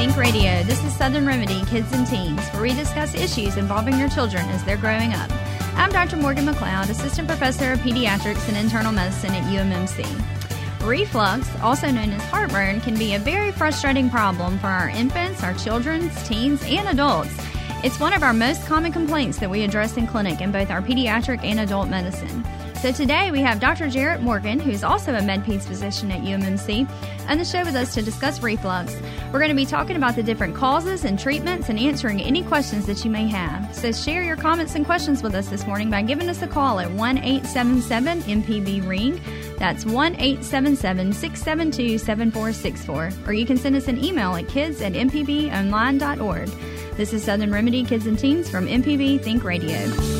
Think Radio. This is Southern Remedy Kids and Teens, where we discuss issues involving your children as they're growing up. I'm Dr. Morgan McLeod, Assistant Professor of Pediatrics and Internal Medicine at UMMC. Reflux, also known as heartburn, can be a very frustrating problem for our infants, our children, teens, and adults. It's one of our most common complaints that we address in clinic in both our pediatric and adult medicine. So today we have Dr. Jarrett Morgan, who's also a MedPeds physician at UMMC, on the show with us to discuss reflux. We're going to be talking about the different causes and treatments and answering any questions that you may have. So share your comments and questions with us this morning by giving us a call at 1 877 MPB Ring. That's 1 877 672 7464. Or you can send us an email at kids at mpbonline.org. This is Southern Remedy Kids and Teens from MPB Think Radio.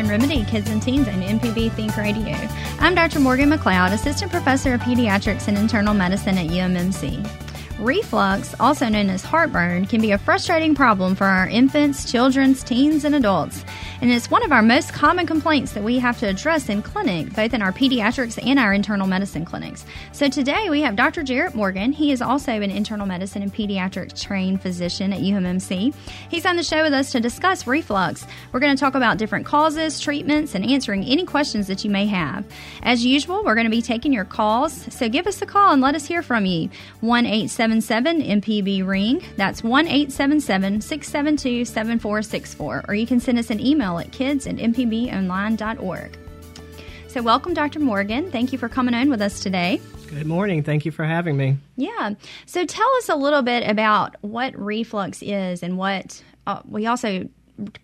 Southern Remedy Kids and Teens on MPB Think Radio. I'm Dr. Morgan McLeod, Assistant Professor of Pediatrics and Internal Medicine at UMMC. Reflux, also known as heartburn, can be a frustrating problem for our infants, children, teens, and adults. And it's one of our most common complaints that we have to address in clinic, both in our pediatrics and our internal medicine clinics. So today we have Dr. Jarrett Morgan. He is also an internal medicine and pediatrics trained physician at UMMC. He's on the show with us to discuss reflux. We're going to talk about different causes, treatments, and answering any questions that you may have. As usual, we're going to be taking your calls. So give us a call and let us hear from you. 1 877 MPB Ring. That's 1 877 672 7464. Or you can send us an email at kids at mpbonline.org. So, welcome, Dr. Morgan. Thank you for coming on with us today. Good morning. Thank you for having me. Yeah. So, tell us a little bit about what reflux is and what uh, we also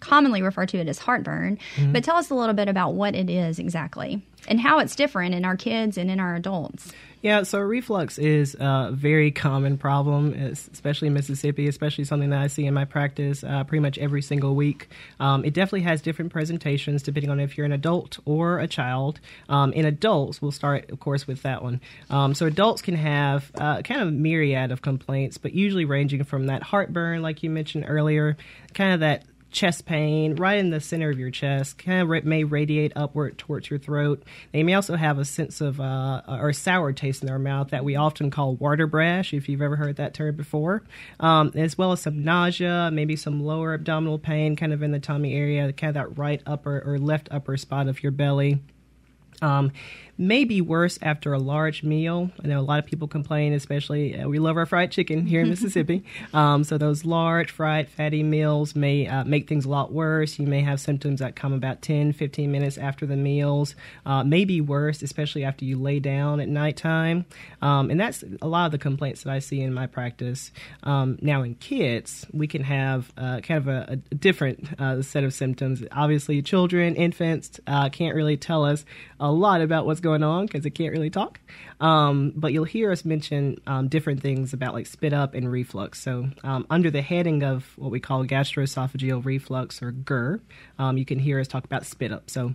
commonly refer to it as heartburn. Mm-hmm. But tell us a little bit about what it is exactly and how it's different in our kids and in our adults. Yeah, so reflux is a very common problem, especially in Mississippi, especially something that I see in my practice uh, pretty much every single week. Um, it definitely has different presentations depending on if you're an adult or a child. Um, in adults, we'll start, of course, with that one. Um, so adults can have uh, kind of myriad of complaints, but usually ranging from that heartburn, like you mentioned earlier, kind of that chest pain right in the center of your chest, kind of may radiate upward towards your throat. They may also have a sense of uh, or sour taste in their mouth that we often call water brash, if you've ever heard that term before, um, as well as some nausea, maybe some lower abdominal pain, kind of in the tummy area, kind of that right upper or left upper spot of your belly. Um, may be worse after a large meal. I know a lot of people complain, especially uh, we love our fried chicken here in Mississippi. Um, so those large fried fatty meals may uh, make things a lot worse. You may have symptoms that come about 10, 15 minutes after the meals. Uh, may be worse, especially after you lay down at nighttime. Um, and that's a lot of the complaints that I see in my practice. Um, now in kids, we can have uh, kind of a, a different uh, set of symptoms. Obviously, children, infants uh, can't really tell us a lot about what's going on because it can't really talk. Um, but you'll hear us mention um, different things about like spit up and reflux. So, um, under the heading of what we call gastroesophageal reflux or GER, um, you can hear us talk about spit up. So,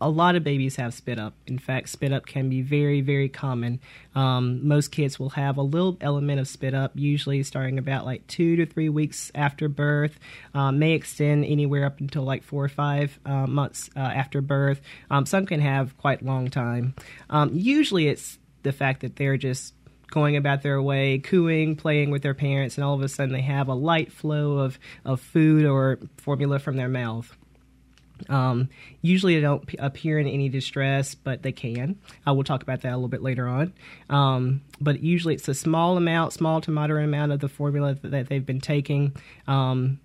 a lot of babies have spit up. In fact, spit up can be very, very common. Um, most kids will have a little element of spit up, usually starting about like two to three weeks after birth. Um, may extend anywhere up until like four or five uh, months uh, after birth. Um, some can have quite long time. Um, usually, it's the fact that they're just going about their way, cooing, playing with their parents, and all of a sudden they have a light flow of, of food or formula from their mouth. Um, usually, they don't p- appear in any distress, but they can. I will talk about that a little bit later on. Um, but usually, it's a small amount, small to moderate amount of the formula that, that they've been taking. Um,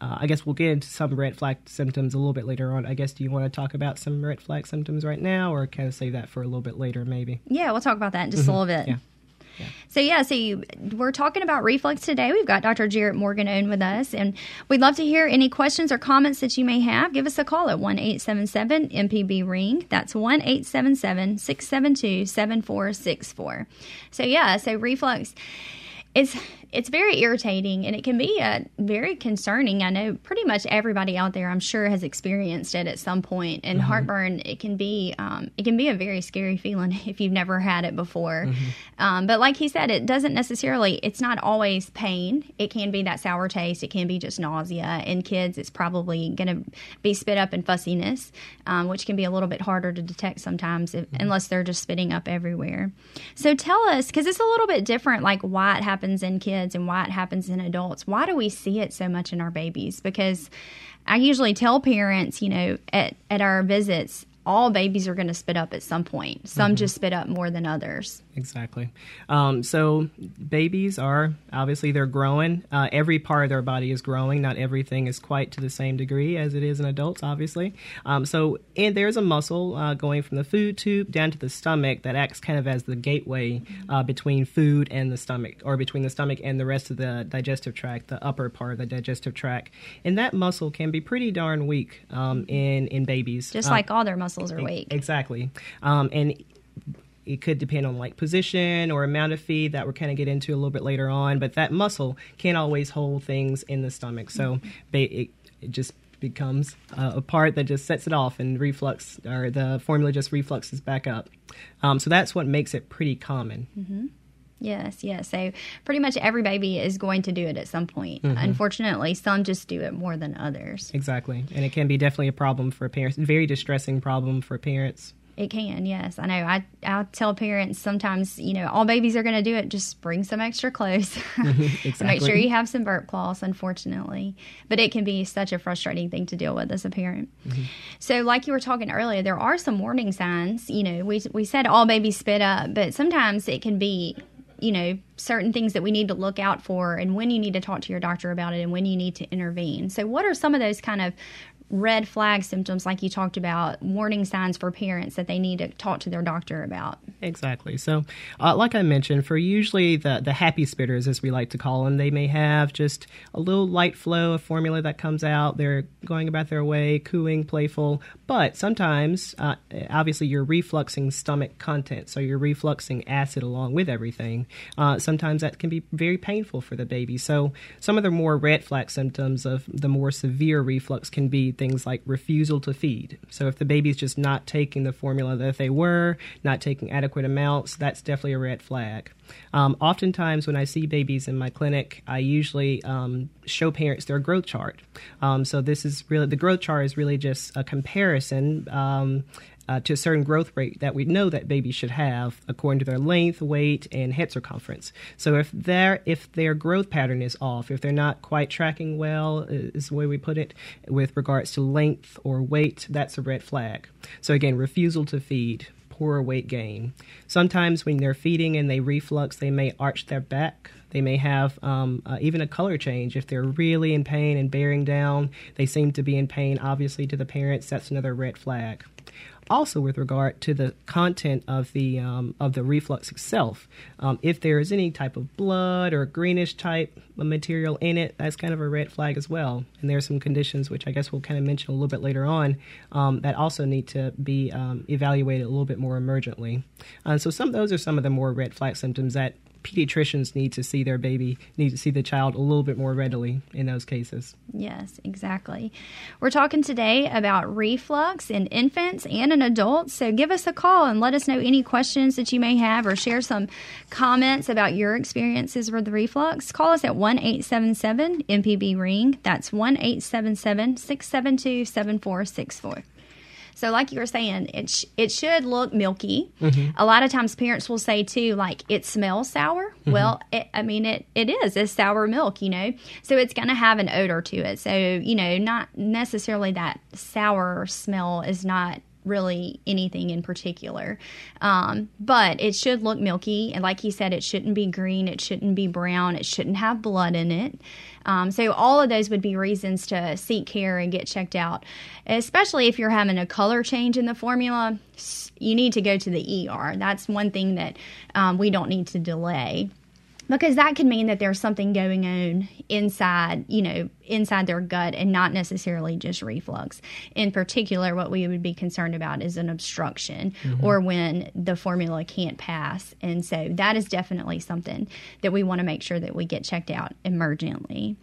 uh, I guess we'll get into some red flag symptoms a little bit later on. I guess do you want to talk about some red flag symptoms right now, or kind of save that for a little bit later, maybe? Yeah, we'll talk about that in just mm-hmm. a little bit. Yeah. So yeah, so you, we're talking about reflux today. We've got Dr. Jarrett Morgan on with us, and we'd love to hear any questions or comments that you may have. Give us a call at one eight seven seven MPB ring. That's one eight seven seven six seven two seven four six four. So yeah, so reflux it's it's very irritating and it can be a very concerning. I know pretty much everybody out there, I'm sure, has experienced it at some point. And mm-hmm. heartburn, it can be um, it can be a very scary feeling if you've never had it before. Mm-hmm. Um, but like he said, it doesn't necessarily. It's not always pain. It can be that sour taste. It can be just nausea. In kids, it's probably going to be spit up and fussiness, um, which can be a little bit harder to detect sometimes if, mm-hmm. unless they're just spitting up everywhere. So tell us, because it's a little bit different, like why it happens in kids kids and why it happens in adults. Why do we see it so much in our babies? Because I usually tell parents, you know, at, at our visits, all babies are going to spit up at some point. Some mm-hmm. just spit up more than others. Exactly. Um, so babies are obviously they're growing. Uh, every part of their body is growing. Not everything is quite to the same degree as it is in adults, obviously. Um, so and there's a muscle uh, going from the food tube down to the stomach that acts kind of as the gateway uh, between food and the stomach, or between the stomach and the rest of the digestive tract, the upper part of the digestive tract. And that muscle can be pretty darn weak um, in in babies. Just like all their muscles muscles are weak. Exactly. Um, and it could depend on like position or amount of feed that we're kind of get into a little bit later on. But that muscle can't always hold things in the stomach, so mm-hmm. it, it just becomes uh, a part that just sets it off and reflux or the formula just refluxes back up. Um, so that's what makes it pretty common. Mm-hmm. Yes, yes. So pretty much every baby is going to do it at some point. Mm-hmm. Unfortunately, some just do it more than others. Exactly. And it can be definitely a problem for parents, very distressing problem for parents. It can, yes. I know. I I tell parents sometimes, you know, all babies are going to do it. Just bring some extra clothes. exactly. Make sure you have some burp cloths. Unfortunately, but it can be such a frustrating thing to deal with as a parent. Mm-hmm. So, like you were talking earlier, there are some warning signs. You know, we we said all babies spit up, but sometimes it can be you know, certain things that we need to look out for and when you need to talk to your doctor about it and when you need to intervene. So, what are some of those kind of red flag symptoms, like you talked about, warning signs for parents that they need to talk to their doctor about. Exactly. So, uh, like I mentioned, for usually the, the happy spitters, as we like to call them, they may have just a little light flow of formula that comes out. They're going about their way, cooing, playful. But sometimes, uh, obviously, you're refluxing stomach content, so you're refluxing acid along with everything. Uh, sometimes that can be very painful for the baby. So, some of the more red flag symptoms of the more severe reflux can be things like refusal to feed. So if the baby's just not taking the formula that they were, not taking adequate amounts, that's definitely a red flag. Um, oftentimes, when I see babies in my clinic, I usually um, show parents their growth chart. Um, so this is really the growth chart is really just a comparison um, uh, to a certain growth rate that we know that babies should have according to their length, weight, and head circumference. So if their if their growth pattern is off, if they're not quite tracking well, is the way we put it, with regards to length or weight, that's a red flag. So again, refusal to feed, poor weight gain. Sometimes when they're feeding and they reflux, they may arch their back. They may have um, uh, even a color change. If they're really in pain and bearing down, they seem to be in pain, obviously, to the parents, that's another red flag also with regard to the content of the um, of the reflux itself. Um, if there is any type of blood or greenish type material in it, that's kind of a red flag as well. And there are some conditions which I guess we'll kind of mention a little bit later on um, that also need to be um, evaluated a little bit more emergently. Uh, so some those are some of the more red flag symptoms that pediatricians need to see their baby, need to see the child a little bit more readily in those cases. Yes, exactly. We're talking today about reflux in infants and in adults. So give us a call and let us know any questions that you may have or share some comments about your experiences with reflux. Call us at 1 877 MPB Ring. That's 1 877 672 7464. So, like you were saying, it sh- it should look milky. Mm-hmm. A lot of times, parents will say too, like it smells sour. Mm-hmm. Well, it, I mean, it it is. It's sour milk, you know. So it's going to have an odor to it. So you know, not necessarily that sour smell is not really anything in particular. Um, but it should look milky. And like he said, it shouldn't be green, it shouldn't be brown, it shouldn't have blood in it. Um, so, all of those would be reasons to seek care and get checked out, especially if you're having a color change in the formula. You need to go to the ER. That's one thing that um, we don't need to delay. Because that could mean that there's something going on inside, you know, inside their gut and not necessarily just reflux. In particular, what we would be concerned about is an obstruction mm-hmm. or when the formula can't pass. And so that is definitely something that we want to make sure that we get checked out emergently.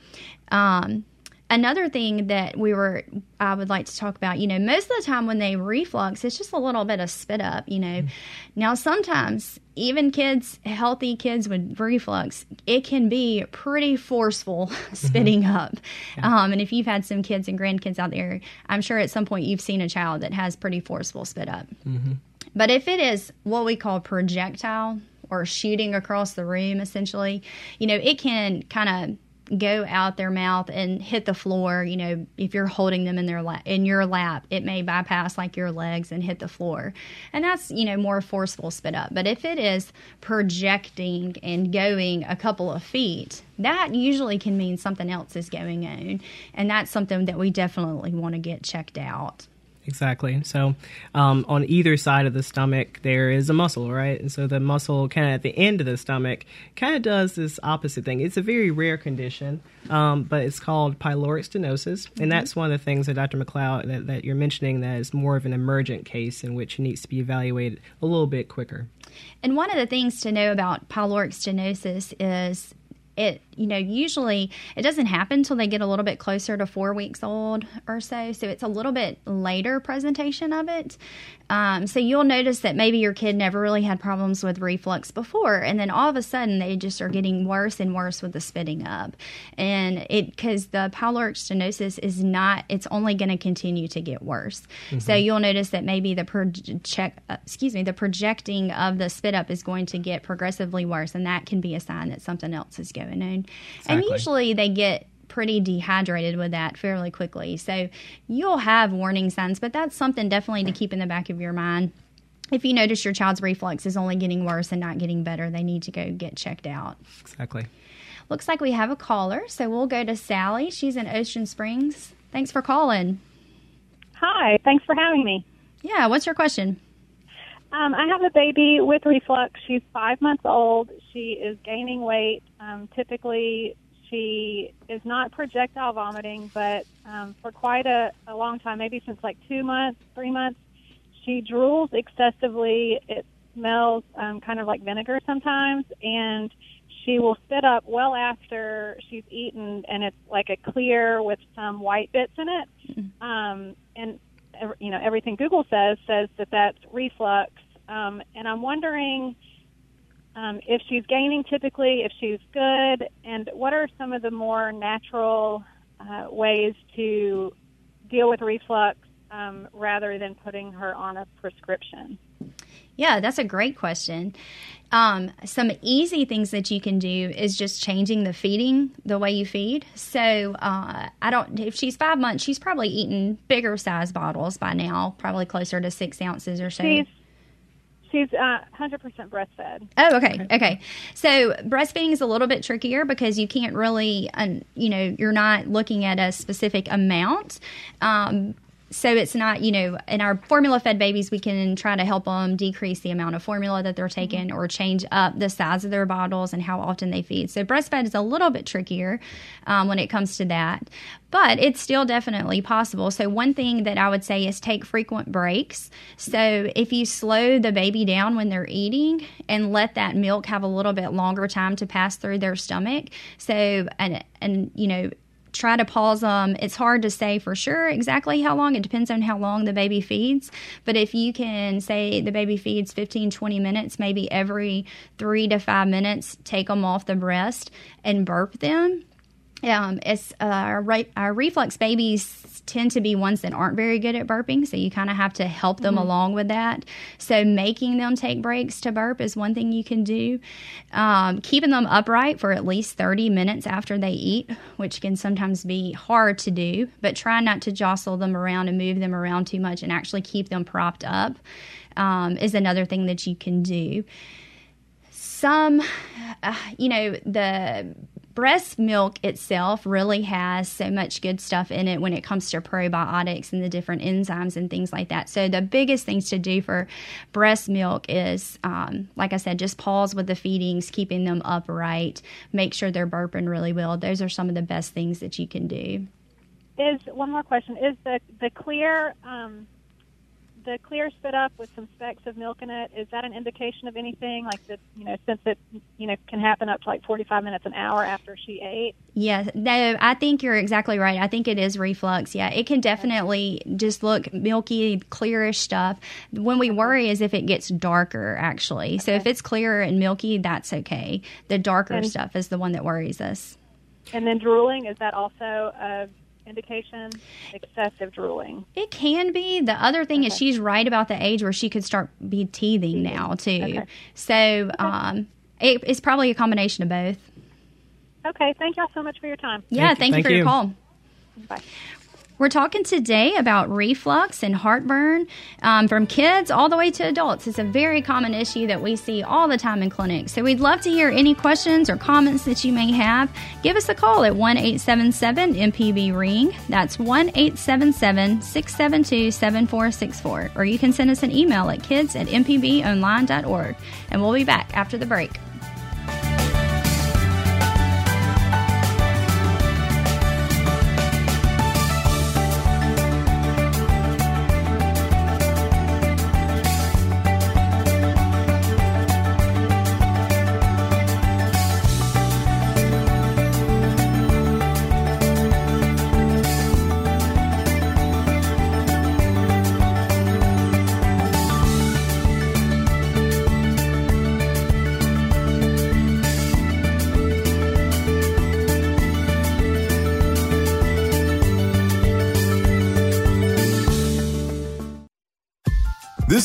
Um, another thing that we were i would like to talk about you know most of the time when they reflux it's just a little bit of spit up you know mm. now sometimes even kids healthy kids with reflux it can be pretty forceful spitting mm-hmm. up yeah. um, and if you've had some kids and grandkids out there i'm sure at some point you've seen a child that has pretty forceful spit up mm-hmm. but if it is what we call projectile or shooting across the room essentially you know it can kind of go out their mouth and hit the floor you know if you're holding them in their lap in your lap it may bypass like your legs and hit the floor. And that's you know more forceful spit up. But if it is projecting and going a couple of feet that usually can mean something else is going on. And that's something that we definitely want to get checked out exactly. So, um, on either side of the stomach, there is a muscle, right? And so the muscle, kind of at the end of the stomach, kind of does this opposite thing. It's a very rare condition, um, but it's called pyloric stenosis, mm-hmm. and that's one of the things that Dr. McLeod that, that you're mentioning that is more of an emergent case in which needs to be evaluated a little bit quicker. And one of the things to know about pyloric stenosis is it you know usually it doesn't happen until they get a little bit closer to four weeks old or so. So it's a little bit later presentation of it. Um, so you'll notice that maybe your kid never really had problems with reflux before. And then all of a sudden they just are getting worse and worse with the spitting up. And it because the pyloric stenosis is not it's only going to continue to get worse. Mm-hmm. so you'll notice that maybe the project uh, excuse me the projecting of the spit up is going to get progressively worse. And that can be a sign that something else is going on Exactly. And usually they get pretty dehydrated with that fairly quickly. So you'll have warning signs, but that's something definitely to keep in the back of your mind. If you notice your child's reflux is only getting worse and not getting better, they need to go get checked out. Exactly. Looks like we have a caller, so we'll go to Sally. She's in Ocean Springs. Thanks for calling. Hi, thanks for having me. Yeah, what's your question? Um, I have a baby with reflux. She's five months old. She is gaining weight. Um, typically, she is not projectile vomiting, but um, for quite a, a long time, maybe since like two months, three months, she drools excessively. It smells um, kind of like vinegar sometimes, and she will spit up well after she's eaten, and it's like a clear with some white bits in it. Mm-hmm. Um, and you know everything Google says says that that's reflux, um, and I'm wondering um, if she's gaining typically, if she's good, and what are some of the more natural uh, ways to deal with reflux um, rather than putting her on a prescription? Yeah, that's a great question. Um, some easy things that you can do is just changing the feeding, the way you feed. So uh, I don't. If she's five months, she's probably eating bigger size bottles by now, probably closer to six ounces or so. She's She's uh, 100% breastfed. Oh, okay. Okay. So breastfeeding is a little bit trickier because you can't really, you know, you're not looking at a specific amount. Um, so it's not you know in our formula fed babies we can try to help them decrease the amount of formula that they're taking or change up the size of their bottles and how often they feed. So breastfed is a little bit trickier um, when it comes to that but it's still definitely possible. So one thing that i would say is take frequent breaks. So if you slow the baby down when they're eating and let that milk have a little bit longer time to pass through their stomach so and and you know try to pause them. It's hard to say for sure exactly how long. It depends on how long the baby feeds. But if you can say the baby feeds 15, 20 minutes, maybe every three to five minutes, take them off the breast and burp them um, it's uh, our, re- our reflux babies tend to be ones that aren't very good at burping, so you kind of have to help them mm-hmm. along with that. So making them take breaks to burp is one thing you can do. Um, keeping them upright for at least 30 minutes after they eat, which can sometimes be hard to do, but try not to jostle them around and move them around too much and actually keep them propped up um, is another thing that you can do. Some, uh, you know, the breast milk itself really has so much good stuff in it when it comes to probiotics and the different enzymes and things like that. So the biggest things to do for breast milk is, um, like I said, just pause with the feedings, keeping them upright, make sure they're burping really well. Those are some of the best things that you can do. Is one more question? Is the the clear um, the clear spit up with some specks of milk in it, is that an indication of anything? Like that, you know, since it, you know, can happen up to like 45 minutes, an hour after she ate? Yes, no, I think you're exactly right. I think it is reflux. Yeah, it can definitely just look milky, clearish stuff. When we worry is if it gets darker, actually. So if it's clearer and milky, that's okay. The darker and, stuff is the one that worries us. And then drooling, is that also a indication? Excessive drooling. It can be. The other thing okay. is she's right about the age where she could start be teething, teething. now too. Okay. So okay. um, it, it's probably a combination of both. Okay. Thank y'all so much for your time. Yeah. Thank, thank you for you. your call. Bye. We're talking today about reflux and heartburn um, from kids all the way to adults. It's a very common issue that we see all the time in clinics. So we'd love to hear any questions or comments that you may have. Give us a call at 1 877 MPB Ring. That's 1 877 672 7464. Or you can send us an email at kids at mpbonline.org. And we'll be back after the break.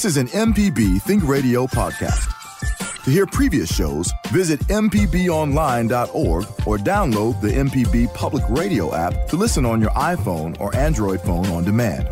This is an MPB Think Radio podcast. To hear previous shows, visit MPBOnline.org or download the MPB Public Radio app to listen on your iPhone or Android phone on demand.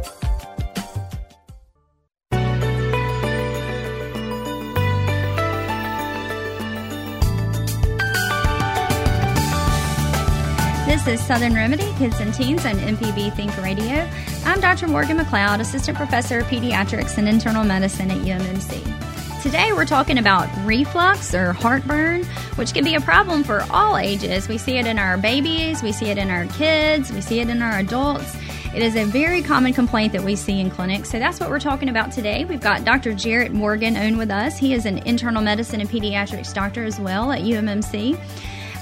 This is Southern Remedy Kids and Teens on MPB Think Radio. I'm Dr. Morgan McLeod, Assistant Professor of Pediatrics and Internal Medicine at UMMC. Today we're talking about reflux or heartburn, which can be a problem for all ages. We see it in our babies, we see it in our kids, we see it in our adults. It is a very common complaint that we see in clinics. So that's what we're talking about today. We've got Dr. Jarrett Morgan on with us. He is an internal medicine and pediatrics doctor as well at UMMC.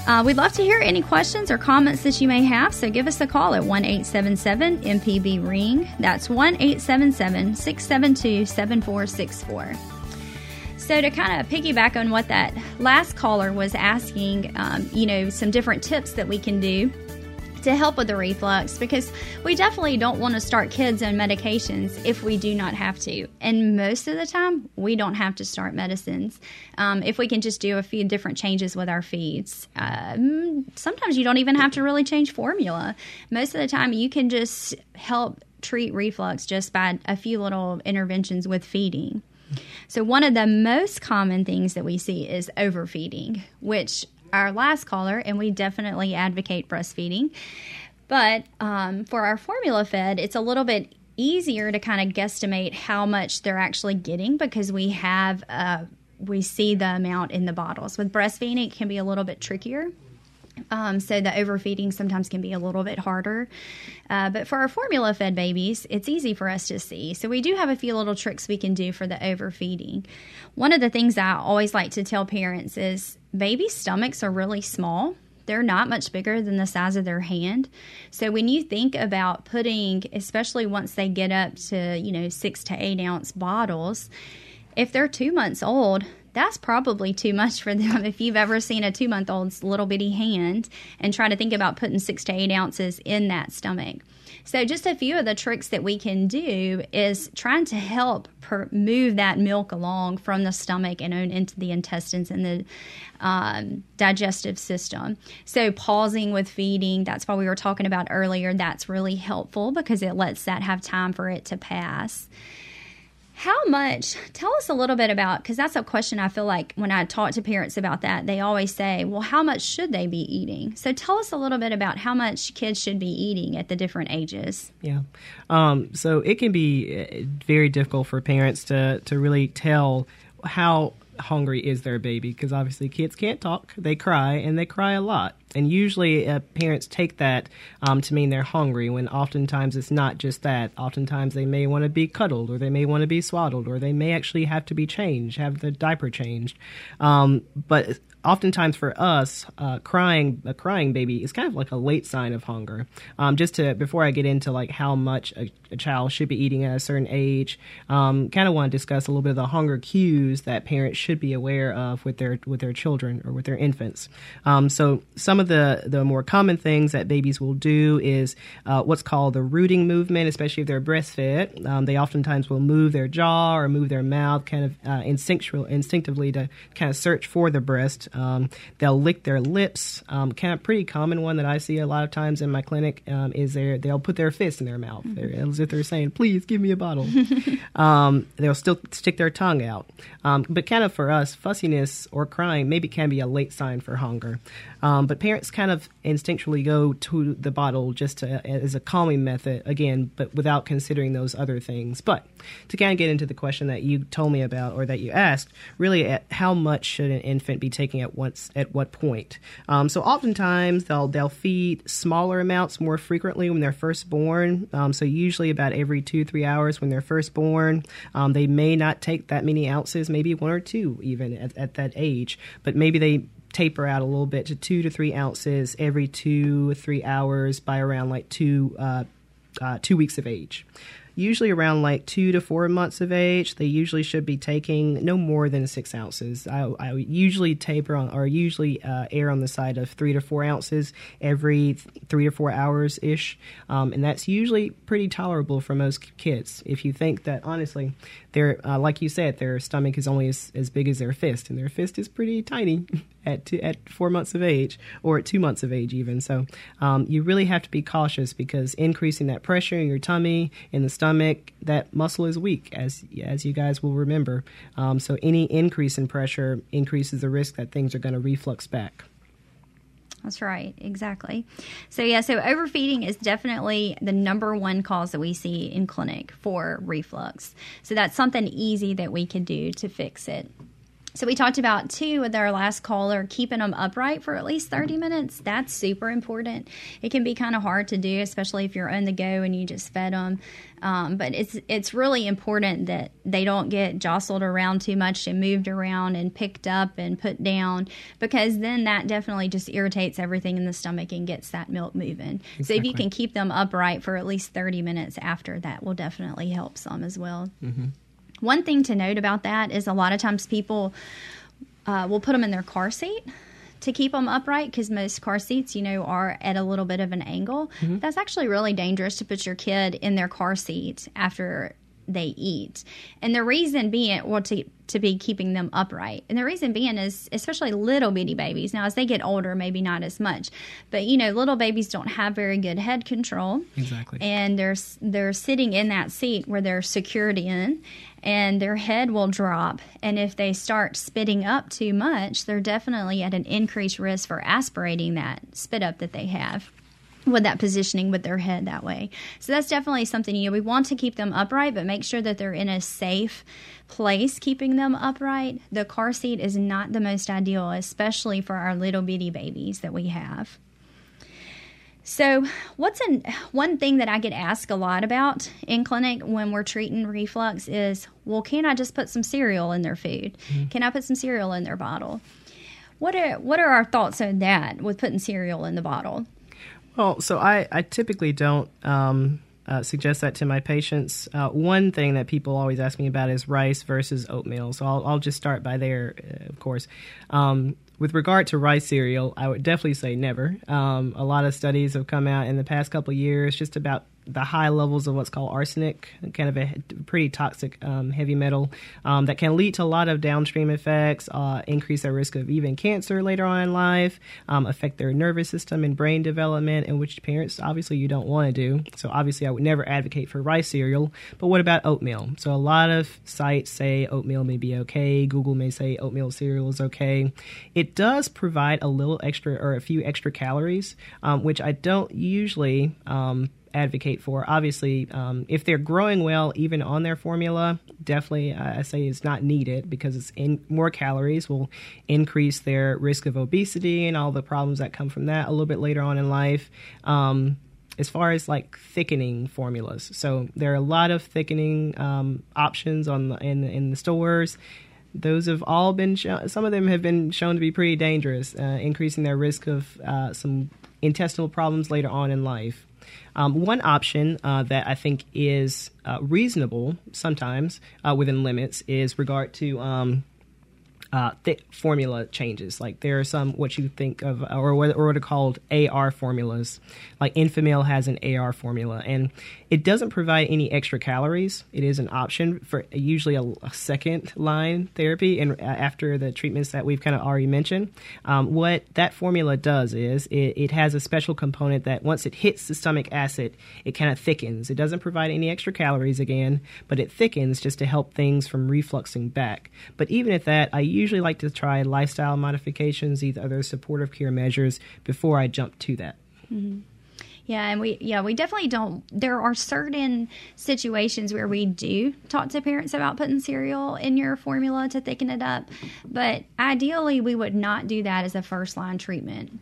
Uh, we'd love to hear any questions or comments that you may have, so give us a call at 1 877 MPB Ring. That's 1 877 672 7464. So, to kind of piggyback on what that last caller was asking, um, you know, some different tips that we can do to help with the reflux because we definitely don't want to start kids on medications if we do not have to. And most of the time, we don't have to start medicines um, if we can just do a few different changes with our feeds. Um, sometimes you don't even have to really change formula. Most of the time, you can just help treat reflux just by a few little interventions with feeding. So, one of the most common things that we see is overfeeding, which our last caller, and we definitely advocate breastfeeding. But um, for our formula fed, it's a little bit easier to kind of guesstimate how much they're actually getting because we have uh, we see the amount in the bottles. With breastfeeding, it can be a little bit trickier. Um, so the overfeeding sometimes can be a little bit harder. Uh, but for our formula fed babies, it's easy for us to see. So we do have a few little tricks we can do for the overfeeding. One of the things I always like to tell parents is baby stomachs are really small. They're not much bigger than the size of their hand. So when you think about putting, especially once they get up to, you know, six to eight ounce bottles, if they're two months old, that's probably too much for them. If you've ever seen a two month old's little bitty hand and try to think about putting six to eight ounces in that stomach. So, just a few of the tricks that we can do is trying to help per- move that milk along from the stomach and on into the intestines and the um, digestive system. So, pausing with feeding, that's what we were talking about earlier. That's really helpful because it lets that have time for it to pass How much? Tell us a little bit about because that's a question I feel like when I talk to parents about that, they always say, "Well, how much should they be eating?" So tell us a little bit about how much kids should be eating at the different ages. Yeah, um, so it can be uh, very difficult for parents to to really tell how hungry is their baby because obviously kids can't talk. They cry and they cry a lot. And usually uh, parents take that um, to mean they're hungry when oftentimes it's not just that. Oftentimes they may want to be cuddled or they may want to be swaddled or they may actually have to be changed have the diaper changed. Um, but oftentimes for us, uh, crying a crying baby is kind of like a late sign of hunger. Um, just to before I get into like how much a, a child should be eating at a certain age, um, kind of want to discuss a little bit of the hunger cues that parents should be aware of with their with their children or with their infants. Um, so some of the the more common things that babies will do is uh, what's called the rooting movement, especially if they're breastfed. Um, they oftentimes will move their jaw or move their mouth, kind of uh, instinctual, instinctively to kind of search for the breast. Um, they'll lick their lips. Um, kind of pretty common one that I see a lot of times in my clinic um, is they they'll put their fist in their mouth mm-hmm. as if they're saying, "Please give me a bottle." Um, they'll still stick their tongue out. Um, but kind of for us, fussiness or crying maybe can be a late sign for hunger. Um, but parents kind of instinctually go to the bottle just to, as a calming method again, but without considering those other things. But to kind of get into the question that you told me about or that you asked, really, how much should an infant be taking at once at what point? Um, so oftentimes they'll they'll feed smaller amounts more frequently when they're first born. Um, so usually about every two three hours when they're first born. Um, they may not take that many ounces, maybe one or two even at, at that age, but maybe they taper out a little bit to two to three ounces every two three hours by around like two uh, uh, two weeks of age usually around like two to four months of age, they usually should be taking no more than six ounces. I, I usually taper on, or usually uh, err on the side of three to four ounces every three to four hours ish, um, and that's usually pretty tolerable for most kids. If you think that honestly, their uh, like you said, their stomach is only as, as big as their fist, and their fist is pretty tiny. at two, at four months of age or at two months of age even. So um, you really have to be cautious because increasing that pressure in your tummy in the stomach, that muscle is weak as as you guys will remember. Um, so any increase in pressure increases the risk that things are going to reflux back. That's right, exactly. So, yeah, so overfeeding is definitely the number one cause that we see in clinic for reflux. So, that's something easy that we can do to fix it. So we talked about too with our last caller, keeping them upright for at least 30 minutes. That's super important. It can be kind of hard to do, especially if you're on the go and you just fed them. Um, but it's it's really important that they don't get jostled around too much and moved around and picked up and put down because then that definitely just irritates everything in the stomach and gets that milk moving. Exactly. So if you can keep them upright for at least 30 minutes after that will definitely help some as well. Mm-hmm. One thing to note about that is a lot of times people uh, will put them in their car seat to keep them upright because most car seats, you know, are at a little bit of an angle. Mm-hmm. That's actually really dangerous to put your kid in their car seat after they eat. And the reason being, well, to, to be keeping them upright. And the reason being is, especially little bitty babies. Now, as they get older, maybe not as much, but you know, little babies don't have very good head control. Exactly. And they're they're sitting in that seat where they're secured in, and their head will drop. And if they start spitting up too much, they're definitely at an increased risk for aspirating that spit up that they have with that positioning with their head that way. So that's definitely something you know we want to keep them upright, but make sure that they're in a safe place keeping them upright. The car seat is not the most ideal, especially for our little bitty babies that we have. So, what's an, one thing that I get asked a lot about in clinic when we're treating reflux is, well, can I just put some cereal in their food? Mm-hmm. Can I put some cereal in their bottle? What are what are our thoughts on that with putting cereal in the bottle? Well, so I, I typically don't um, uh, suggest that to my patients. Uh, one thing that people always ask me about is rice versus oatmeal. So I'll, I'll just start by there, uh, of course. Um, with regard to rice cereal, I would definitely say never. Um, a lot of studies have come out in the past couple years just about the high levels of what's called arsenic, kind of a pretty toxic um, heavy metal um, that can lead to a lot of downstream effects, uh, increase their risk of even cancer later on in life, um, affect their nervous system and brain development, and which parents obviously you don't want to do. So obviously, I would never advocate for rice cereal. But what about oatmeal? So a lot of sites say oatmeal may be okay. Google may say oatmeal cereal is okay. It does provide a little extra or a few extra calories, um, which I don't usually um, advocate for. Obviously, um, if they're growing well, even on their formula, definitely uh, I say it's not needed because it's in more calories will increase their risk of obesity and all the problems that come from that a little bit later on in life. Um, as far as like thickening formulas, so there are a lot of thickening um, options on the, in in the stores those have all been shown, some of them have been shown to be pretty dangerous, uh, increasing their risk of uh, some intestinal problems later on in life. Um, one option uh, that I think is uh, reasonable sometimes uh, within limits is regard to um, uh, formula changes. Like there are some what you think of, or what, or what are called AR formulas. Like Enfamil has an AR formula, and it doesn't provide any extra calories. It is an option for usually a, a second line therapy, and after the treatments that we've kind of already mentioned. Um, what that formula does is it, it has a special component that once it hits the stomach acid, it kind of thickens. It doesn't provide any extra calories again, but it thickens just to help things from refluxing back. But even at that, I usually like to try lifestyle modifications, either other supportive care measures, before I jump to that. Mm-hmm. Yeah, and we yeah we definitely don't. There are certain situations where we do talk to parents about putting cereal in your formula to thicken it up, but ideally we would not do that as a first line treatment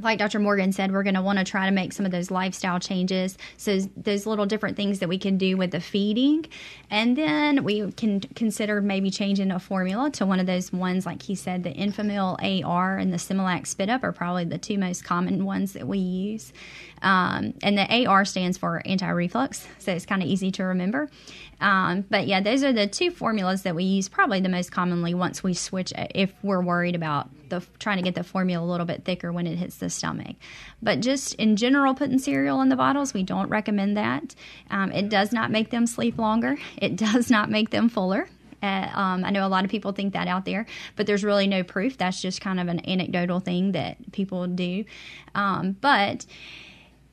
like Dr. Morgan said, we're going to want to try to make some of those lifestyle changes. So, those little different things that we can do with the feeding. And then we can consider maybe changing a formula to one of those ones, like he said, the Enfamil AR and the Similac Spit Up are probably the two most common ones that we use. Um, and the AR stands for anti reflux, so it's kind of easy to remember. Um, but yeah, those are the two formulas that we use probably the most commonly once we switch if we're worried about the trying to get the formula a little bit thicker when it hits the stomach. But just in general, putting cereal in the bottles, we don't recommend that. Um, it does not make them sleep longer. It does not make them fuller. Uh, um, I know a lot of people think that out there, but there's really no proof. That's just kind of an anecdotal thing that people do. Um, but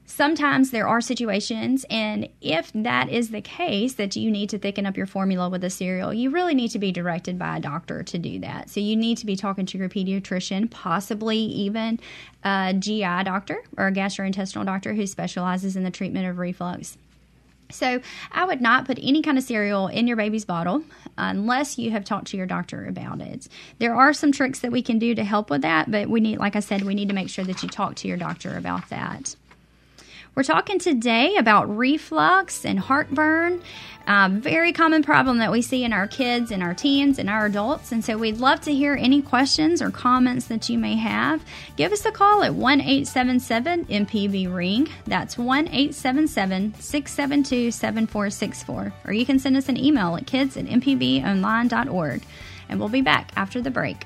sometimes there are situations, and if that is the case, that you need to thicken up your formula with a cereal, you really need to be directed by a doctor to do that. So you need to be talking to your pediatrician, possibly even a GI doctor or a gastrointestinal doctor who specializes in the treatment of reflux. So, I would not put any kind of cereal in your baby's bottle unless you have talked to your doctor about it. There are some tricks that we can do to help with that, but we need, like I said, we need to make sure that you talk to your doctor about that. We're talking today about reflux and heartburn, a very common problem that we see in our kids and our teens and our adults. And so we'd love to hear any questions or comments that you may have. Give us a call at 1 877 MPB Ring. That's 1 877 672 7464. Or you can send us an email at kids at mpbonline.org. And we'll be back after the break.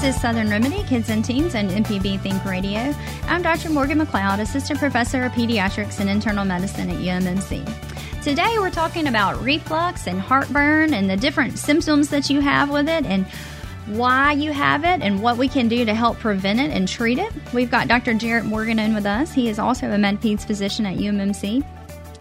This is Southern Remedy Kids and Teens and MPB Think Radio. I'm Dr. Morgan McLeod, Assistant Professor of Pediatrics and Internal Medicine at UMMC. Today we're talking about reflux and heartburn and the different symptoms that you have with it and why you have it and what we can do to help prevent it and treat it. We've got Dr. Jarrett Morgan in with us. He is also a med peds physician at UMMC.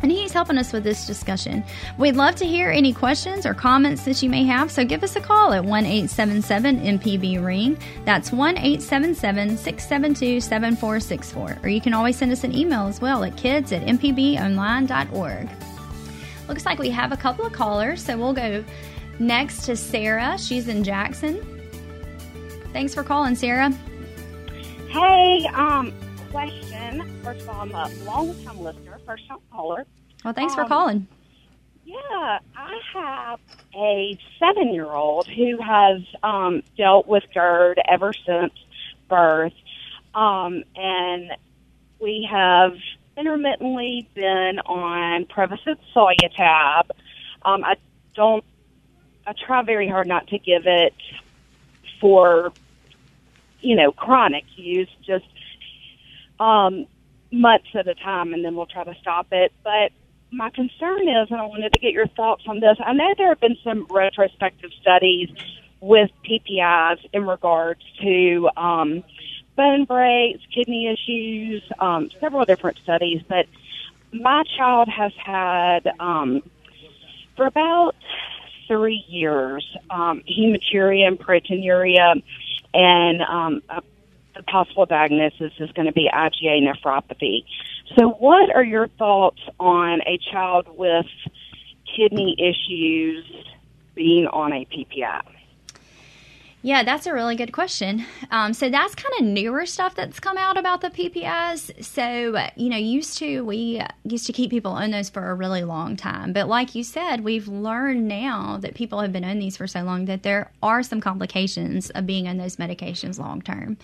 And he's helping us with this discussion. We'd love to hear any questions or comments that you may have, so give us a call at 1 877 MPB Ring. That's 1 877 672 7464. Or you can always send us an email as well at kids at mpbonline.org. Looks like we have a couple of callers, so we'll go next to Sarah. She's in Jackson. Thanks for calling, Sarah. Hey, um, question. First of all, I'm a long time listener, first time caller. Well, thanks for Um, calling. Yeah, I have a seven year old who has um, dealt with GERD ever since birth. Um, and we have intermittently been on Prevacid Solutab. Um, I don't, I try very hard not to give it for, you know, chronic use, just um, months at a time, and then we'll try to stop it. But my concern is, and I wanted to get your thoughts on this. I know there have been some retrospective studies with PPIs in regards to um, bone breaks, kidney issues, um, several different studies. But my child has had um, for about three years um, hematuria and proteinuria, and um, a, the possible diagnosis is going to be IgA nephropathy. So, what are your thoughts on a child with kidney issues being on a PPI? Yeah, that's a really good question. Um, so that's kind of newer stuff that's come out about the PPIs. So you know, used to we used to keep people on those for a really long time, but like you said, we've learned now that people have been on these for so long that there are some complications of being on those medications long term.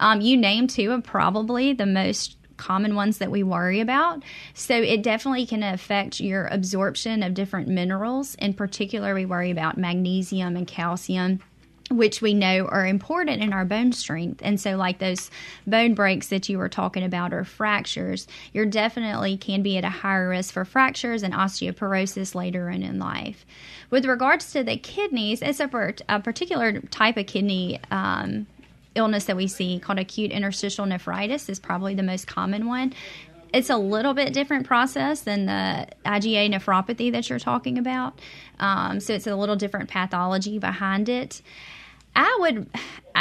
Um, you named two of probably the most common ones that we worry about. So it definitely can affect your absorption of different minerals. In particular, we worry about magnesium and calcium which we know are important in our bone strength. And so, like those bone breaks that you were talking about or fractures, you're definitely can be at a higher risk for fractures and osteoporosis later on in life. With regards to the kidneys, it's a, a particular type of kidney. Um, illness that we see called acute interstitial nephritis is probably the most common one it's a little bit different process than the IgA nephropathy that you're talking about. Um, so it's a little different pathology behind it. I would,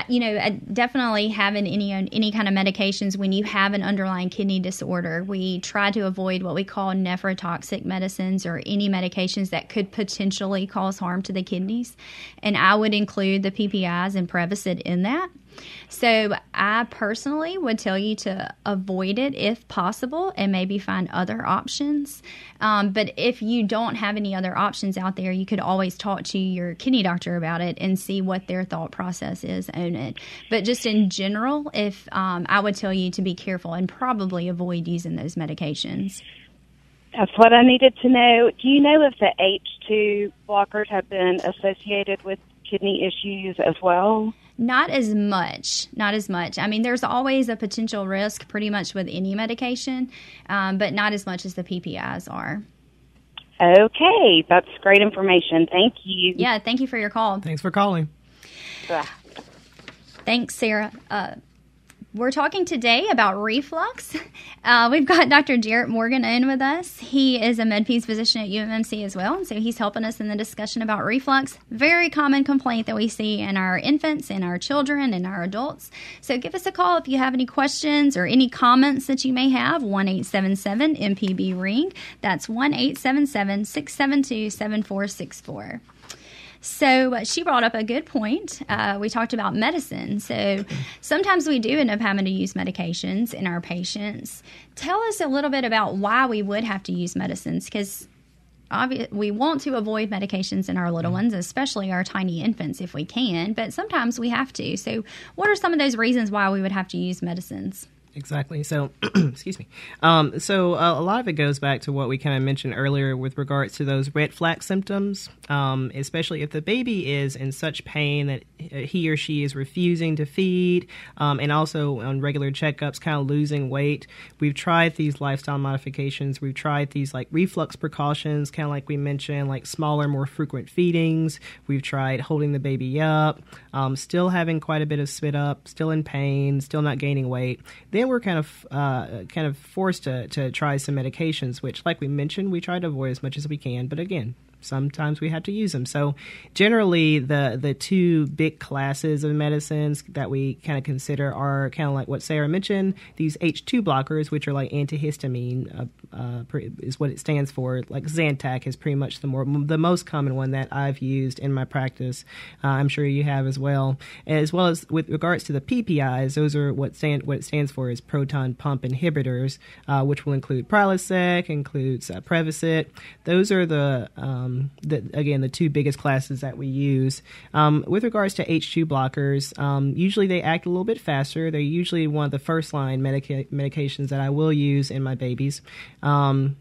you know, definitely having any any kind of medications when you have an underlying kidney disorder. We try to avoid what we call nephrotoxic medicines or any medications that could potentially cause harm to the kidneys, and I would include the PPIs and Prevacid in that. So I personally would tell you to avoid it if possible and maybe find other options. Um, but if you don't have any other options out there, you could always talk to your kidney doctor about it and see what their thought process is on it. But just in general, if um, I would tell you to be careful and probably avoid using those medications. That's what I needed to know. Do you know if the H2 blockers have been associated with kidney issues as well? Not as much. Not as much. I mean, there's always a potential risk pretty much with any medication, um, but not as much as the PPIs are. Okay, that's great information. Thank you. Yeah, thank you for your call. Thanks for calling. Ugh. Thanks, Sarah. Uh, we're talking today about reflux. Uh, we've got Dr. Jarrett Morgan in with us. He is a MedPeds physician at UMMC as well, and so he's helping us in the discussion about reflux. Very common complaint that we see in our infants, in our children, and our adults. So give us a call if you have any questions or any comments that you may have. One eight seven seven MPB ring. That's one eight seven seven six seven two seven four six four. So she brought up a good point. Uh, we talked about medicine. So sometimes we do end up having to use medications in our patients. Tell us a little bit about why we would have to use medicines because obvi- we want to avoid medications in our little ones, especially our tiny infants if we can, but sometimes we have to. So, what are some of those reasons why we would have to use medicines? Exactly. So, excuse me. Um, so, uh, a lot of it goes back to what we kind of mentioned earlier with regards to those red flag symptoms, um, especially if the baby is in such pain that he or she is refusing to feed, um, and also on regular checkups, kind of losing weight. We've tried these lifestyle modifications. We've tried these like reflux precautions, kind of like we mentioned, like smaller, more frequent feedings. We've tried holding the baby up, um, still having quite a bit of spit up, still in pain, still not gaining weight. Then we're kind of uh, kind of forced to, to try some medications, which, like we mentioned, we try to avoid as much as we can. But again, sometimes we have to use them. So generally, the the two big classes of medicines that we kind of consider are kind of like what Sarah mentioned. These H2 blockers, which are like antihistamine, uh, uh, is what it stands for. Like Zantac is pretty much the more the most common one that I've used in my practice. Uh, I'm sure you have as well. As well as with regards to the PPIs, those are what stand what it stands for is proton pump inhibitors, uh, which will include Prilosec, includes uh, Prevacid. Those are the um, um, the, again, the two biggest classes that we use. Um, with regards to H2 blockers, um, usually they act a little bit faster. They're usually one of the first line medica- medications that I will use in my babies. Um,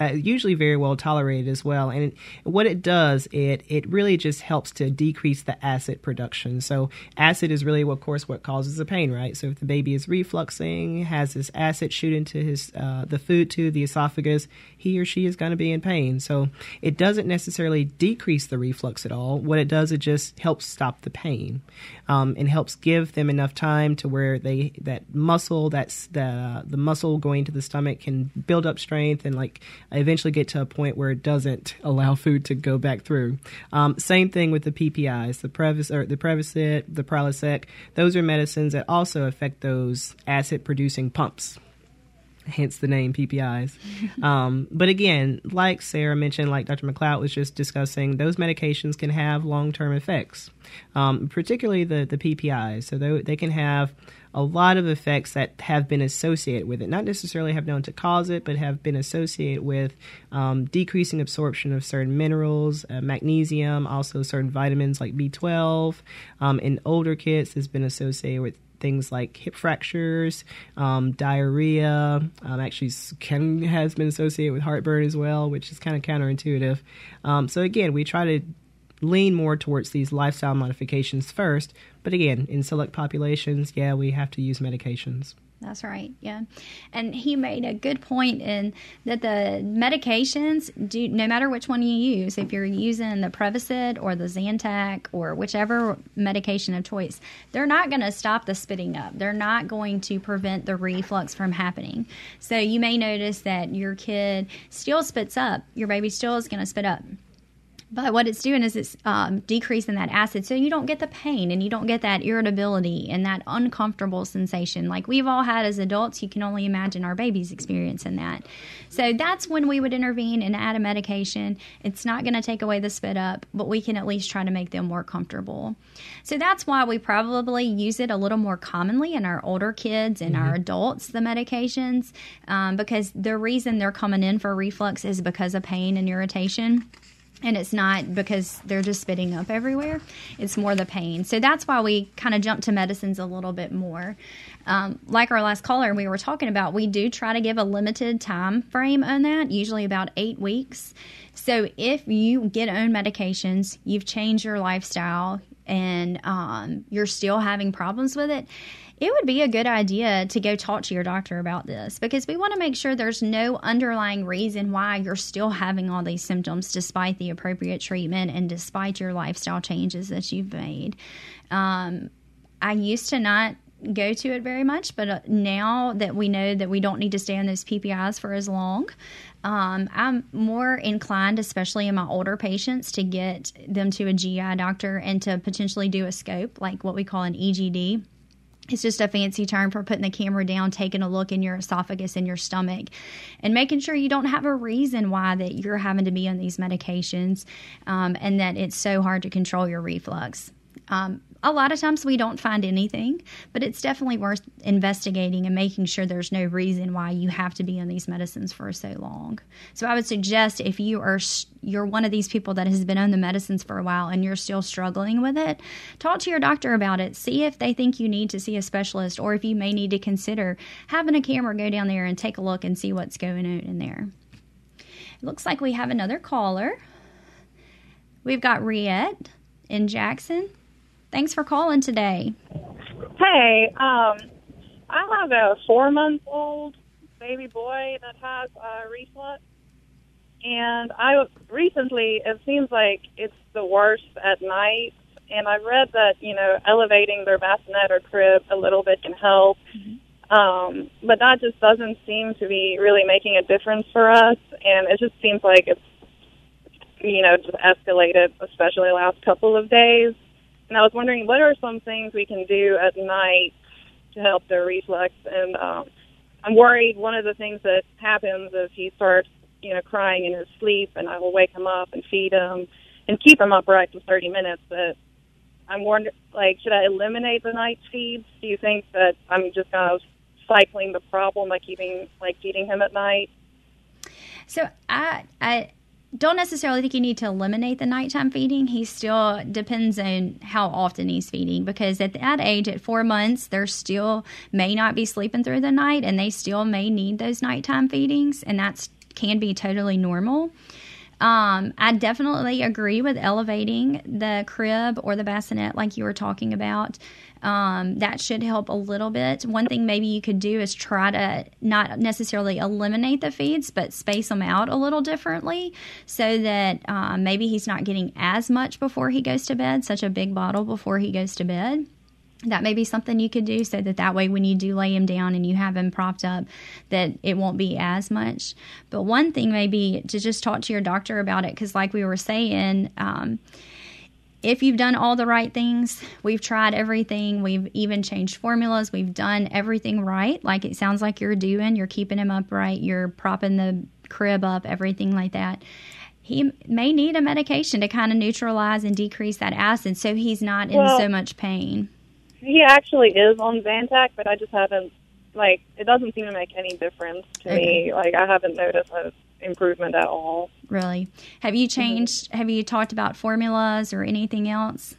uh, usually very well tolerated as well. And it, what it does, it it really just helps to decrease the acid production. So acid is really, of course, what causes the pain, right? So if the baby is refluxing, has this acid shoot into his uh, the food to the esophagus, he or she is going to be in pain. So it doesn't necessarily decrease the reflux at all. What it does, it just helps stop the pain um, and helps give them enough time to where they that muscle that's the the muscle going to the stomach can build up strength and like eventually get to a point where it doesn't allow food to go back through. Um, same thing with the PPIs, the Previs or the Prevacid, the Prilosec. Those are medicines that also affect those acid producing pumps hence the name PPIs. um, but again, like Sarah mentioned, like Dr. McLeod was just discussing, those medications can have long term effects, um, particularly the, the PPIs. So they, they can have a lot of effects that have been associated with it, not necessarily have known to cause it, but have been associated with um, decreasing absorption of certain minerals, uh, magnesium, also certain vitamins like B12. Um, in older kids, has been associated with things like hip fractures, um, diarrhea. Um, actually, can has been associated with heartburn as well, which is kind of counterintuitive. Um, so again, we try to lean more towards these lifestyle modifications first. But again, in select populations, yeah, we have to use medications. That's right. Yeah. And he made a good point in that the medications do no matter which one you use, if you're using the Prevacid or the Zantac or whichever medication of choice, they're not going to stop the spitting up. They're not going to prevent the reflux from happening. So you may notice that your kid still spits up. Your baby still is going to spit up but what it's doing is it's um, decreasing that acid. So you don't get the pain and you don't get that irritability and that uncomfortable sensation like we've all had as adults. You can only imagine our babies experiencing that. So that's when we would intervene and add a medication. It's not going to take away the spit up but we can at least try to make them more comfortable. So that's why we probably use it a little more commonly in our older kids and mm-hmm. our adults the medications um, because the reason they're coming in for reflux is because of pain and irritation and it's not because they're just spitting up everywhere. It's more the pain. So that's why we kind of jump to medicines a little bit more. Um, like our last caller we were talking about we do try to give a limited time frame on that usually about eight weeks. So if you get own medications you've changed your lifestyle and um, you're still having problems with it it would be a good idea to go talk to your doctor about this because we want to make sure there's no underlying reason why you're still having all these symptoms despite the appropriate treatment and despite your lifestyle changes that you've made. Um, I used to not go to it very much, but uh, now that we know that we don't need to stay on those PPIs for as long, um, I'm more inclined, especially in my older patients, to get them to a GI doctor and to potentially do a scope, like what we call an EGD it's just a fancy term for putting the camera down, taking a look in your esophagus and your stomach, and making sure you don't have a reason why that you're having to be on these medications, um, and that it's so hard to control your reflux. Um, a lot of times we don't find anything, but it's definitely worth investigating and making sure there's no reason why you have to be on these medicines for so long. So I would suggest if you are you're one of these people that has been on the medicines for a while and you're still struggling with it, talk to your doctor about it. See if they think you need to see a specialist or if you may need to consider having a camera go down there and take a look and see what's going on in there. It looks like we have another caller. We've got Riette in Jackson. Thanks for calling today. Hey, um, I have a four month old baby boy that has uh, reflux. And I recently, it seems like it's the worst at night. And I read that, you know, elevating their bassinet or crib a little bit can help. Mm-hmm. Um, but that just doesn't seem to be really making a difference for us, and it just seems like it's, you know, just escalated, especially the last couple of days. And I was wondering, what are some things we can do at night to help the reflux? And um, I'm worried one of the things that happens is he starts, you know, crying in his sleep, and I will wake him up and feed him and keep him upright for 30 minutes. But I'm wondering, like, should I eliminate the night feeds? Do you think that I'm just kind of cycling the problem by keeping, like, feeding him at night? So I, I don't necessarily think you need to eliminate the nighttime feeding. He still depends on how often he's feeding because at that age, at four months, they still may not be sleeping through the night and they still may need those nighttime feedings, and that can be totally normal. Um, I definitely agree with elevating the crib or the bassinet, like you were talking about. Um, that should help a little bit. One thing maybe you could do is try to not necessarily eliminate the feeds, but space them out a little differently so that uh, maybe he's not getting as much before he goes to bed, such a big bottle before he goes to bed that may be something you could do so that that way when you do lay him down and you have him propped up that it won't be as much but one thing may be to just talk to your doctor about it because like we were saying um, if you've done all the right things, we've tried everything, we've even changed formulas, we've done everything right, like it sounds like you're doing, you're keeping him upright, you're propping the crib up, everything like that. He may need a medication to kind of neutralize and decrease that acid so he's not in Well- so much pain. He actually is on Zantac, but I just haven't, like, it doesn't seem to make any difference to me. Like, I haven't noticed an improvement at all. Really. Have you changed, have you talked about formulas or anything else?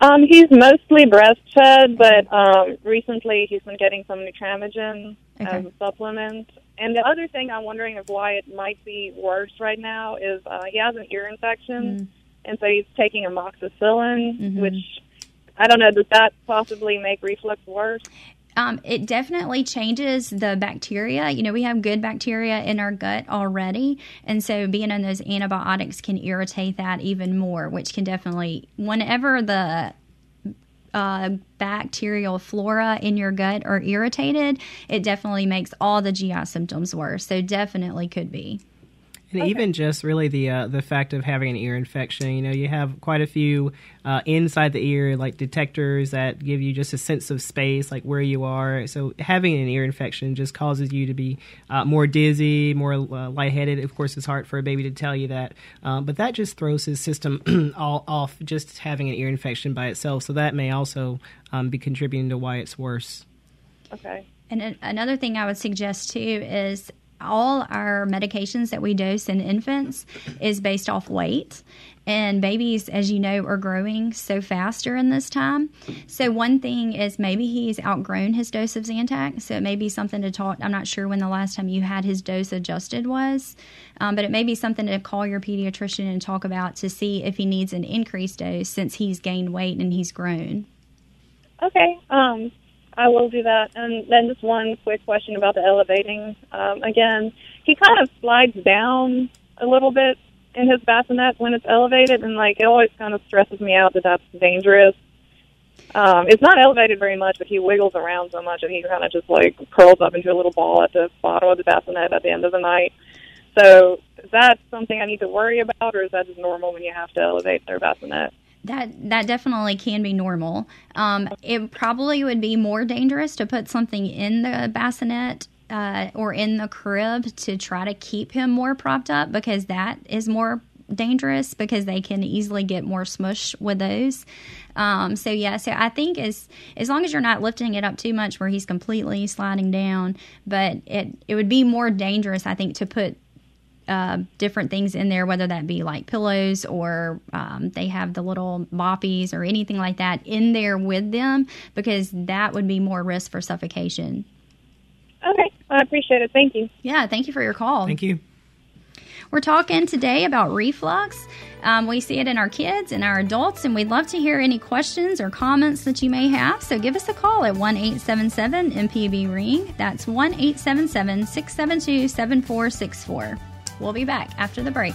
Um, he's mostly breastfed, but um, recently he's been getting some Nutramigen as Okay. a supplement. And the other thing I'm wondering of why it might be worse right now is uh, he has an ear infection, and so he's taking amoxicillin, Mhm. which I don't know. Does that possibly make reflux worse? Um, it definitely changes the bacteria. You know, we have good bacteria in our gut already. And so being on those antibiotics can irritate that even more, which can definitely, whenever the uh, bacterial flora in your gut are irritated, it definitely makes all the GI symptoms worse. So definitely could be. And even just really the uh, the fact of having an ear infection, you know, you have quite a few uh, inside the ear like detectors that give you just a sense of space, like where you are. So having an ear infection just causes you to be uh, more dizzy, more uh, lightheaded. Of course, it's hard for a baby to tell you that, um, but that just throws his system all off just having an ear infection by itself. So that may also um, be contributing to why it's worse. Okay. And another thing I would suggest too is all our medications that we dose in infants is based off weight. And babies, as you know, are growing so fast during this time. So, one thing is maybe he's outgrown his dose of Zantac. So, it may be something to talk. I'm not sure when the last time you had his dose adjusted was, um, but it may be something to call your pediatrician and talk about to see if he needs an increased dose since he's gained weight and he's grown. Okay. Um, I will do that. And then just one quick question about the elevating. Um, again, he kind of slides down a little bit in his bassinet when it's elevated, and like it always kind of stresses me out that that's dangerous. Um, it's not elevated very much, but he wiggles around so much that he kind of just like curls up into a little ball at the bottom of the bassinet at the end of the night. So is that something I need to worry about, or is that just normal when you have to elevate their bassinet? That that definitely can be normal. Um, it probably would be more dangerous to put something in the bassinet uh, or in the crib to try to keep him more propped up because that is more dangerous because they can easily get more smush with those. Um, so yeah, so I think as as long as you're not lifting it up too much where he's completely sliding down, but it it would be more dangerous I think to put uh, different things in there, whether that be like pillows or um, they have the little boppies or anything like that in there with them, because that would be more risk for suffocation. Okay, I appreciate it. Thank you. Yeah, thank you for your call. Thank you. We're talking today about reflux. Um, we see it in our kids and our adults, and we'd love to hear any questions or comments that you may have. So give us a call at 1 877 MPB Ring. That's 1 877 672 7464. We'll be back after the break.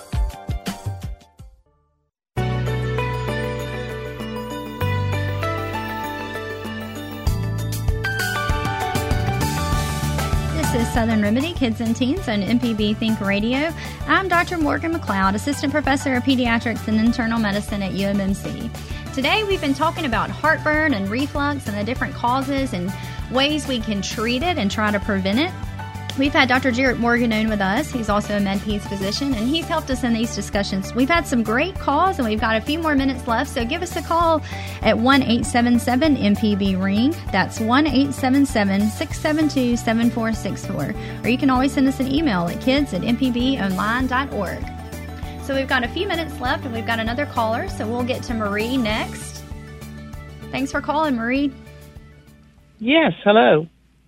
Southern Remedy Kids and Teens on MPB Think Radio. I'm Dr. Morgan McLeod, Assistant Professor of Pediatrics and Internal Medicine at UMMC. Today we've been talking about heartburn and reflux and the different causes and ways we can treat it and try to prevent it. We've had Dr. Jarrett Morgan on with us. He's also a MedPeds physician, and he's helped us in these discussions. We've had some great calls, and we've got a few more minutes left, so give us a call at 1 877 MPB Ring. That's 1 877 672 7464. Or you can always send us an email at kids at mpbonline.org. So we've got a few minutes left, and we've got another caller, so we'll get to Marie next. Thanks for calling, Marie. Yes, hello.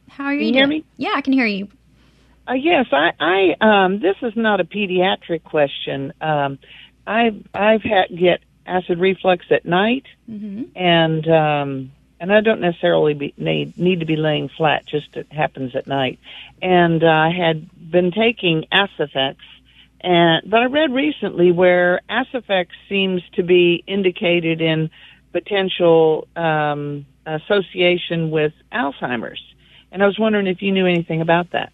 How are you? Can you doing? hear me? Yeah, I can hear you. Uh, yes, I, I, um, this is not a pediatric question. Um, I've, I've had get acid reflux at night, Mm-hmm. and um, and I don't necessarily be, need need to be laying flat. Just it happens at night, and uh, I had been taking AcipHex, and but I read recently where AcipHex seems to be indicated in potential um, association with Alzheimer's, and I was wondering if you knew anything about that.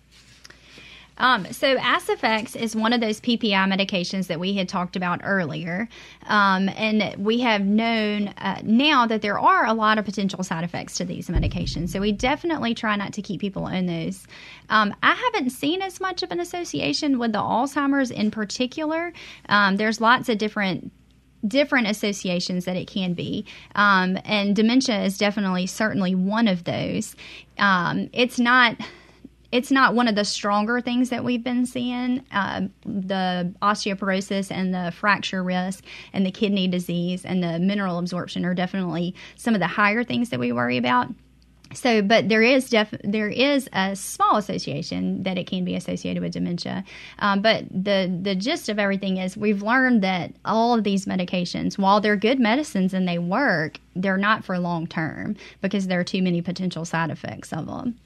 Um, so AcipHex is one of those PPI medications that we had talked about earlier, um, and we have known uh, now that there are a lot of potential side effects to these medications. So we definitely try not to keep people on those. Um, I haven't seen as much of an association with the Alzheimer's in particular. Um, there's lots of different different associations that it can be. Um, and dementia is definitely, certainly one of those. Um, it's not. It's not one of the stronger things that we've been seeing. Uh, the osteoporosis and the fracture risk and the kidney disease and the mineral absorption are definitely some of the higher things that we worry about. So, but there is def- there is a small association that it can be associated with dementia. Um, but the the gist of everything is we've learned that all of these medications, while they're good medicines and they work, they're not for long term because there are too many potential side effects of them.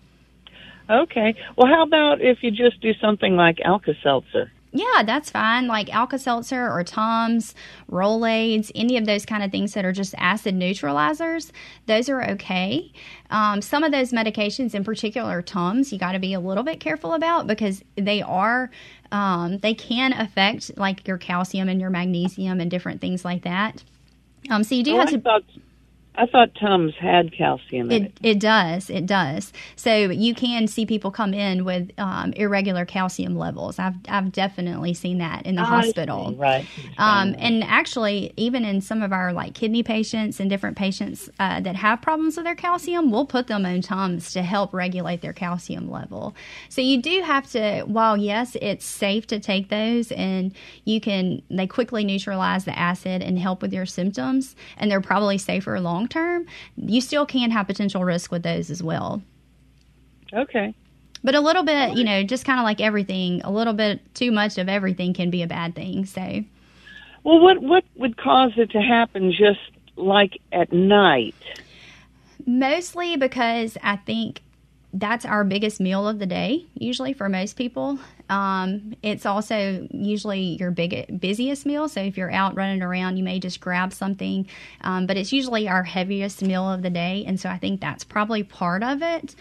Okay. Well, how about if you just do something like Alka Seltzer? Yeah, that's fine. Like Alka Seltzer or Tums, Rolaids, any of those kind of things that are just acid neutralizers, those are okay. Um, some of those medications, in particular Tums, you got to be a little bit careful about because they are, um, they can affect like your calcium and your magnesium and different things like that. Um, so you do Oh, have I to. thought I thought Tums had calcium in It, it. it does. It does. So you can see people come in with um, irregular calcium levels. I've, I've definitely seen that in the I hospital. see, Right. Um, and actually, even in some of our like kidney patients and different patients uh, that have problems with their calcium, we'll put them on Tums to help regulate their calcium level. So you do have to, while yes, it's safe to take those, and you can they quickly neutralize the acid and help with your symptoms, and they're probably safer long term. You still can have potential risk with those as well. okay. But a little bit, you know, just kind of like everything, a little bit too much of everything can be a bad thing. So. Well, what what would cause it to happen just like at night? Mostly because I think that's our biggest meal of the day, usually for most people. Um, it's also usually your big, busiest meal. So if you're out running around, you may just grab something. Um, but it's usually our heaviest meal of the day. And so I think that's probably part of it.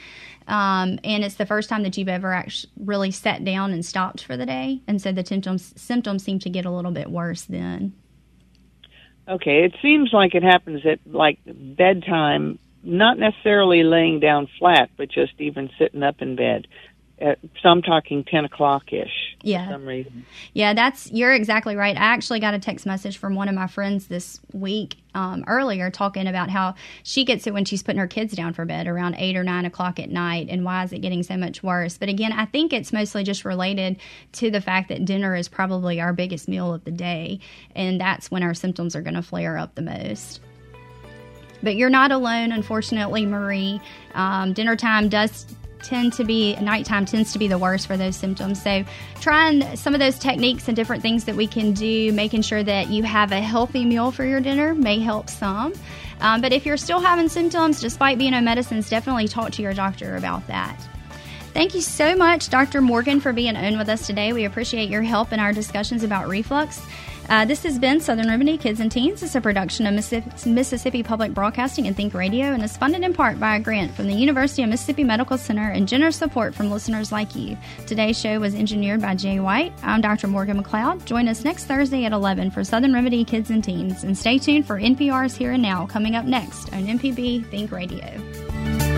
Um, and it's the first time that you've ever actually really sat down and stopped for the day. And so the symptoms, symptoms seem to get a little bit worse then. Okay, it seems like it happens at like bedtime, not necessarily laying down flat, but just even sitting up in bed. At, so I'm talking ten o'clock ish. Yeah. For some reason. Yeah, that's you're exactly right. I actually got a text message from one of my friends this week um, earlier talking about how she gets it when she's putting her kids down for bed around eight or nine o'clock at night, and why is it getting so much worse? But again, I think it's mostly just related to the fact that dinner is probably our biggest meal of the day, and that's when our symptoms are going to flare up the most. But you're not alone, unfortunately, Marie. Um, dinner time does tend to be nighttime tends to be the worst for those symptoms. So, trying some of those techniques and different things that we can do, making sure that you have a healthy meal for your dinner may help some. Um, but if you're still having symptoms despite being on medicines, definitely talk to your doctor about that. Thank you so much, Dr. Morgan, for being on with us today. We appreciate your help in our discussions about reflux. Uh, this has been Southern Remedy Kids and Teens. It's a production of Mississippi Public Broadcasting and Think Radio and is funded in part by a grant from the University of Mississippi Medical Center and generous support from listeners like you. Today's show was engineered by Jay White. I'm Dr. Morgan McLeod. Join us next Thursday at 11 for Southern Remedy Kids and Teens. And stay tuned for NPR's Here and Now coming up next on MPB Think Radio.